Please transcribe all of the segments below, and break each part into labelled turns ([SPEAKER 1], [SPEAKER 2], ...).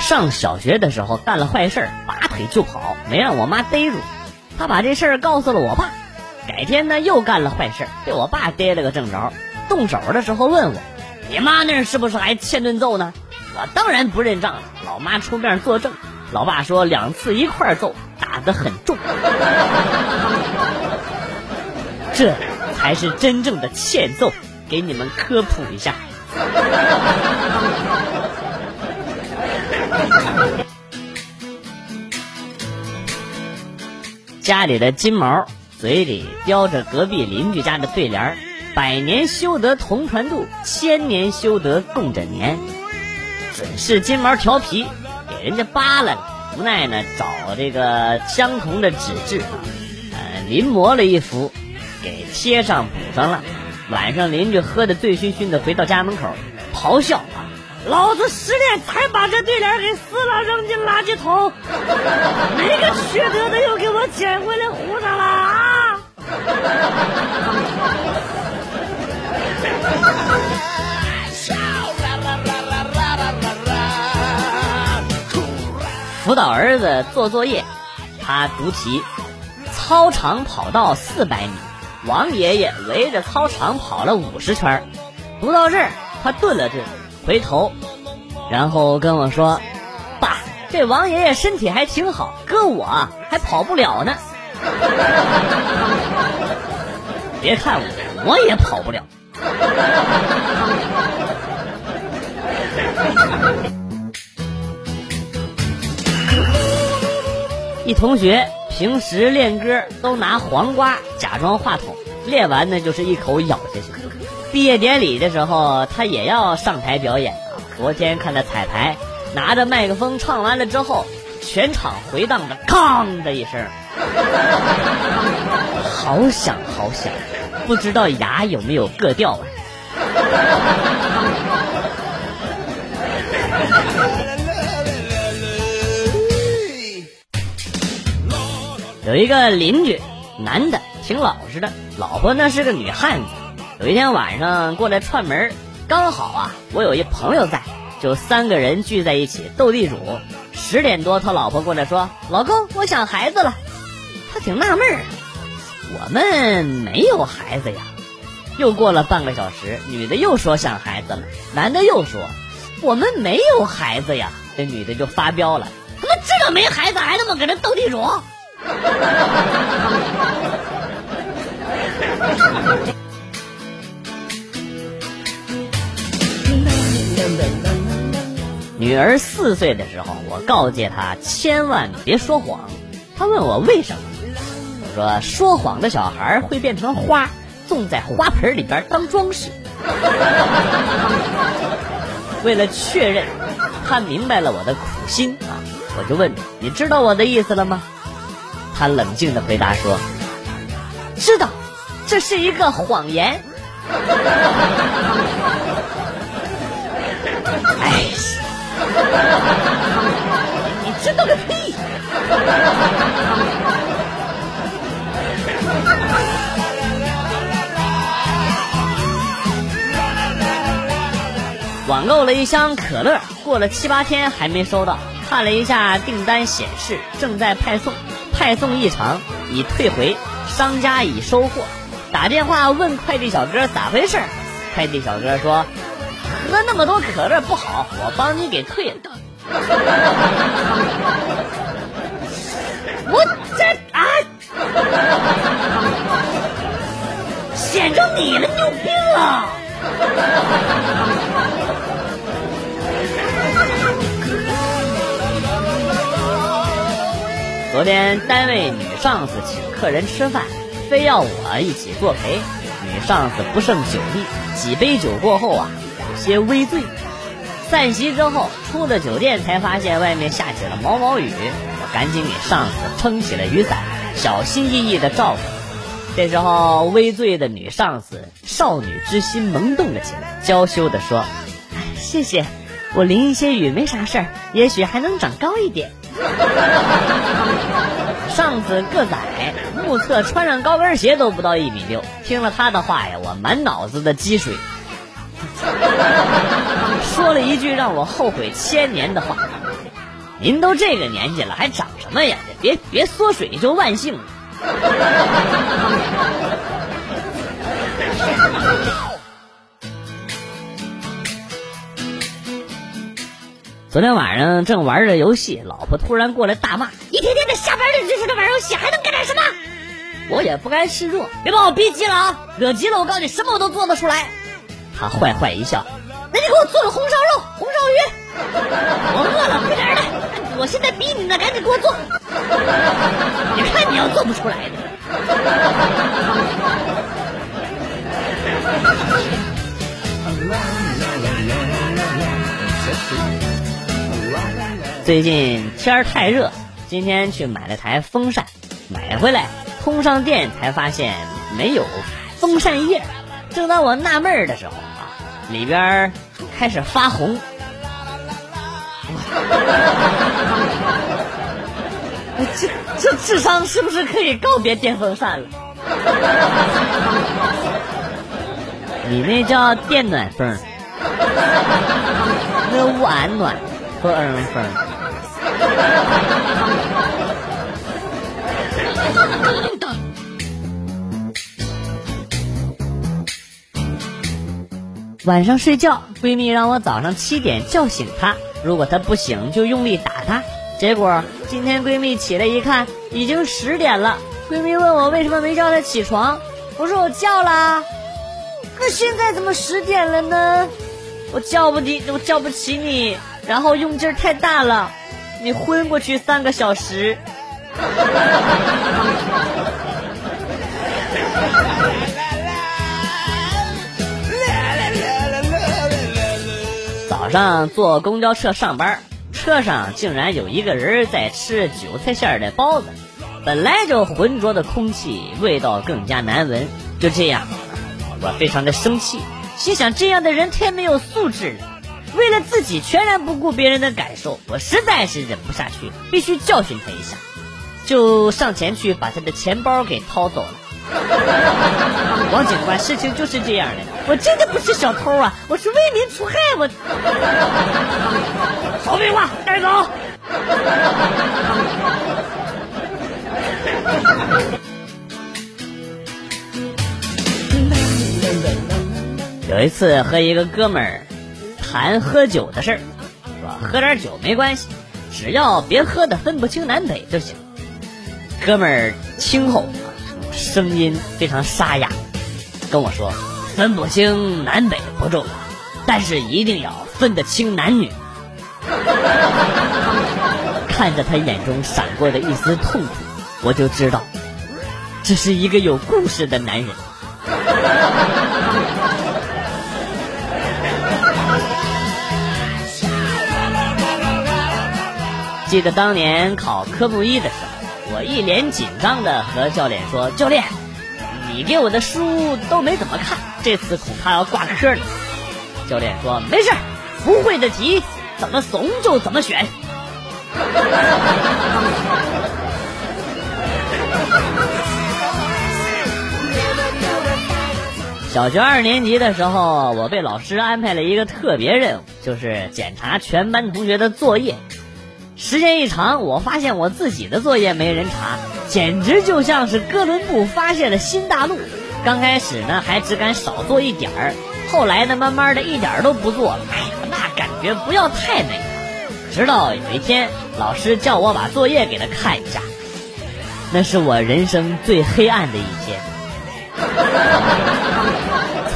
[SPEAKER 1] 上小学的时候干了坏事儿，拔腿就跑，没让我妈逮住。他把这事儿告诉了我爸，改天呢又干了坏事儿，被我爸逮了个正着。动手的时候问我：“你妈那是不是还欠顿揍呢？”我当然不认账了，老妈出面作证。老爸说两次一块揍，打得很重。这才是真正的欠揍，给你们科普一下。家里的金毛嘴里叼着隔壁邻居家的对联百年修得同船渡，千年修得共枕眠。”准是金毛调皮，给人家扒了，无奈呢找这个相同的纸质啊，呃临摹了一幅，给贴上补上了。晚上邻居喝的醉醺醺的，回到家门口，咆哮啊！老子失恋才把这对联给撕了，扔进垃圾桶。哪个缺德的又给我捡回来糊上了啊？辅导儿子做作业，他读题：操场跑道四百米，王爷爷围着操场跑了五十圈。读到这儿，他顿了顿，回头，然后跟我说：“爸，这王爷爷身体还挺好，搁我还跑不了呢。别看我，我也跑不了。”一同学平时练歌都拿黄瓜假装话筒，练完呢就是一口咬下去。毕业典礼的时候，他也要上台表演。昨天看他彩排，拿着麦克风唱完了之后，全场回荡着“吭”的一声，好响好响，不知道牙有没有硌掉啊。有一个邻居，男的，挺老实的，老婆呢是个女汉子。有一天晚上过来串门，刚好啊，我有一朋友在，就三个人聚在一起斗地主。十点多，他老婆过来说：“老公，我想孩子了。”他挺纳闷儿，我们没有孩子呀。又过了半个小时，女的又说想孩子了，男的又说：“我们没有孩子呀。”这女的就发飙了：“他妈这个没孩子还他妈搁那斗地主！” 女儿四岁的时候，我告诫她千万别说谎。她问我为什么，我说说谎的小孩会变成花，种在花盆里边当装饰。为了确认她明白了我的苦心啊，我就问你知道我的意思了吗？他冷静的回答说：“知道，这是一个谎言。”哎，你知道个屁！网购了一箱可乐，过了七八天还没收到，看了一下订单显示正在派送。派送异常，已退回，商家已收货。打电话问快递小哥咋回事儿快递小哥说：“喝那么多可乐不好，我帮你给退了。”我天单位女上司请客人吃饭，非要我一起作陪。女上司不胜酒力，几杯酒过后啊，有些微醉。散席之后，出了酒店才发现外面下起了毛毛雨，我赶紧给上司撑起了雨伞，小心翼翼的照顾。这时候，微醉的女上司少女之心萌动了起来，娇羞的说：“ 谢谢，我淋一些雨没啥事儿，也许还能长高一点。” 上次个仔，目测穿上高跟鞋都不到一米六。听了他的话呀，我满脑子的积水，说了一句让我后悔千年的话：“您都这个年纪了，还长什么呀？别别缩水就万幸了。昨天晚上正玩着游戏，老婆突然过来大骂：“一天天的下班了就知道玩游戏，还能干点什么？”我也不甘示弱，别把我逼急了啊！惹急了，我告诉你，什么我都做得出来。他坏坏一笑：“那你给我做个红烧肉、红烧鱼。”我饿了，快点的！我现在逼你呢，赶紧给我做。你看你要做不出来的。最近天儿太热，今天去买了台风扇，买回来通上电才发现没有风扇叶。正当我纳闷儿的时候啊，里边开始发红。这这智商是不是可以告别电风扇了？你那叫电暖风，那晚暖和儿风。晚上睡觉，闺蜜让我早上七点叫醒她，如果她不醒就用力打她。结果今天闺蜜起来一看，已经十点了。闺蜜问我为什么没叫她起床，我说我叫了。那现在怎么十点了呢？我叫不起，我叫不起你，然后用劲儿太大了，你昏过去三个小时。早上坐公交车上班。车上竟然有一个人在吃韭菜馅的包子，本来就浑浊的空气，味道更加难闻。就这样，我非常的生气，心想这样的人太没有素质了。为了自己全然不顾别人的感受，我实在是忍不下去，必须教训他一下，就上前去把他的钱包给掏走了。王警官，事情就是这样的，我真的不是小偷啊，我是为民除害，我。少废话，带走。有一次和一个哥们儿谈喝酒的事儿，是吧喝点酒没关系，只要别喝的分不清南北就行。哥们儿轻吼。声音非常沙哑，跟我说：“分不清南北不重要，但是一定要分得清男女。”看着他眼中闪过的一丝痛苦，我就知道，这是一个有故事的男人。记得当年考科目一的时候。我一脸紧张的和教练说：“教练，你给我的书都没怎么看，这次恐怕要挂科了。”教练说：“没事，不会的题怎么怂就怎么选。”小学二年级的时候，我被老师安排了一个特别任务，就是检查全班同学的作业。时间一长，我发现我自己的作业没人查，简直就像是哥伦布发现了新大陆。刚开始呢，还只敢少做一点儿，后来呢，慢慢的一点儿都不做了。哎呀，那感觉不要太美。直到有一天，老师叫我把作业给他看一下，那是我人生最黑暗的一天。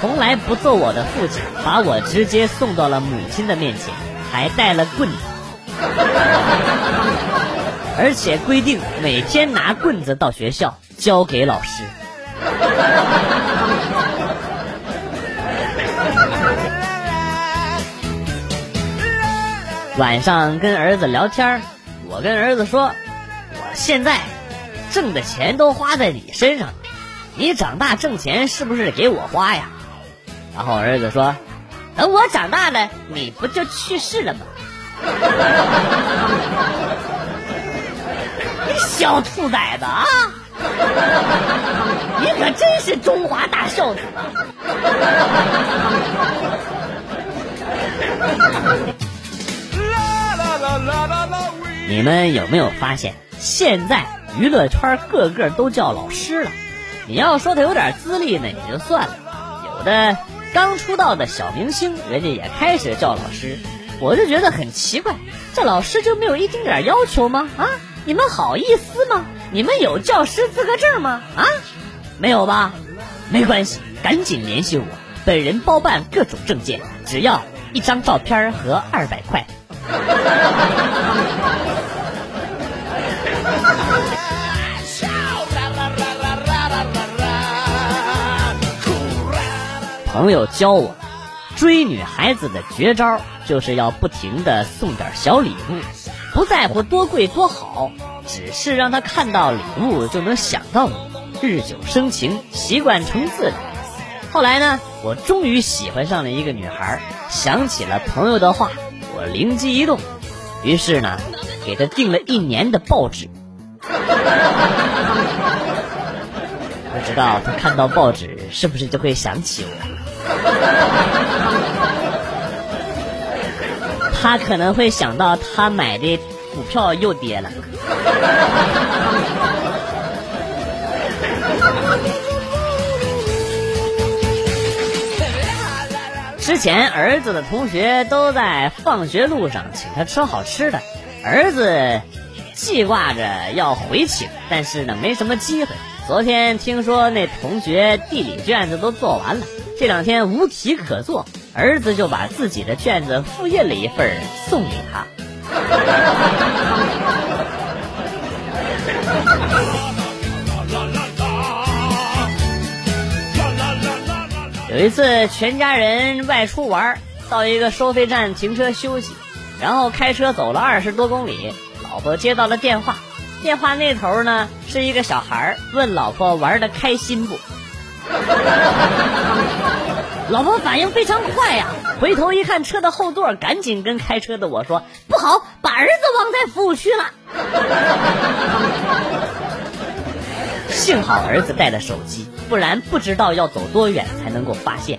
[SPEAKER 1] 从来不揍我的父亲，把我直接送到了母亲的面前，还带了棍子。而且规定每天拿棍子到学校交给老师。晚上跟儿子聊天我跟儿子说：“我现在挣的钱都花在你身上，你长大挣钱是不是给我花呀？”然后儿子说：“等我长大了，你不就去世了吗？”你 小兔崽子啊！你可真是中华大孝子啊！你们有没有发现，现在娱乐圈个个都叫老师了？你要说他有点资历呢，也就算了，有的刚出道的小明星，人家也开始叫老师，我就觉得很奇怪，这老师就没有一丁点要求吗？啊，你们好意思吗？你们有教师资格证吗？啊，没有吧？没关系，赶紧联系我，本人包办各种证件，只要一张照片和二百块。朋友教我，追女孩子的绝招就是要不停的送点小礼物，不在乎多贵多好，只是让她看到礼物就能想到你，日久生情，习惯成自然。后来呢，我终于喜欢上了一个女孩，想起了朋友的话，我灵机一动，于是呢，给她订了一年的报纸。不知道她看到报纸是不是就会想起我？他可能会想到他买的股票又跌了。之前儿子的同学都在放学路上请他吃好吃的，儿子记挂着要回请，但是呢没什么机会。昨天听说那同学地理卷子都做完了。这两天无题可做，儿子就把自己的卷子复印了一份送给他。有一次，全家人外出玩，到一个收费站停车休息，然后开车走了二十多公里，老婆接到了电话，电话那头呢是一个小孩问老婆玩的开心不？老婆反应非常快呀，回头一看车的后座，赶紧跟开车的我说：“不好，把儿子忘在服务区了。” 幸好儿子带了手机，不然不知道要走多远才能够发现。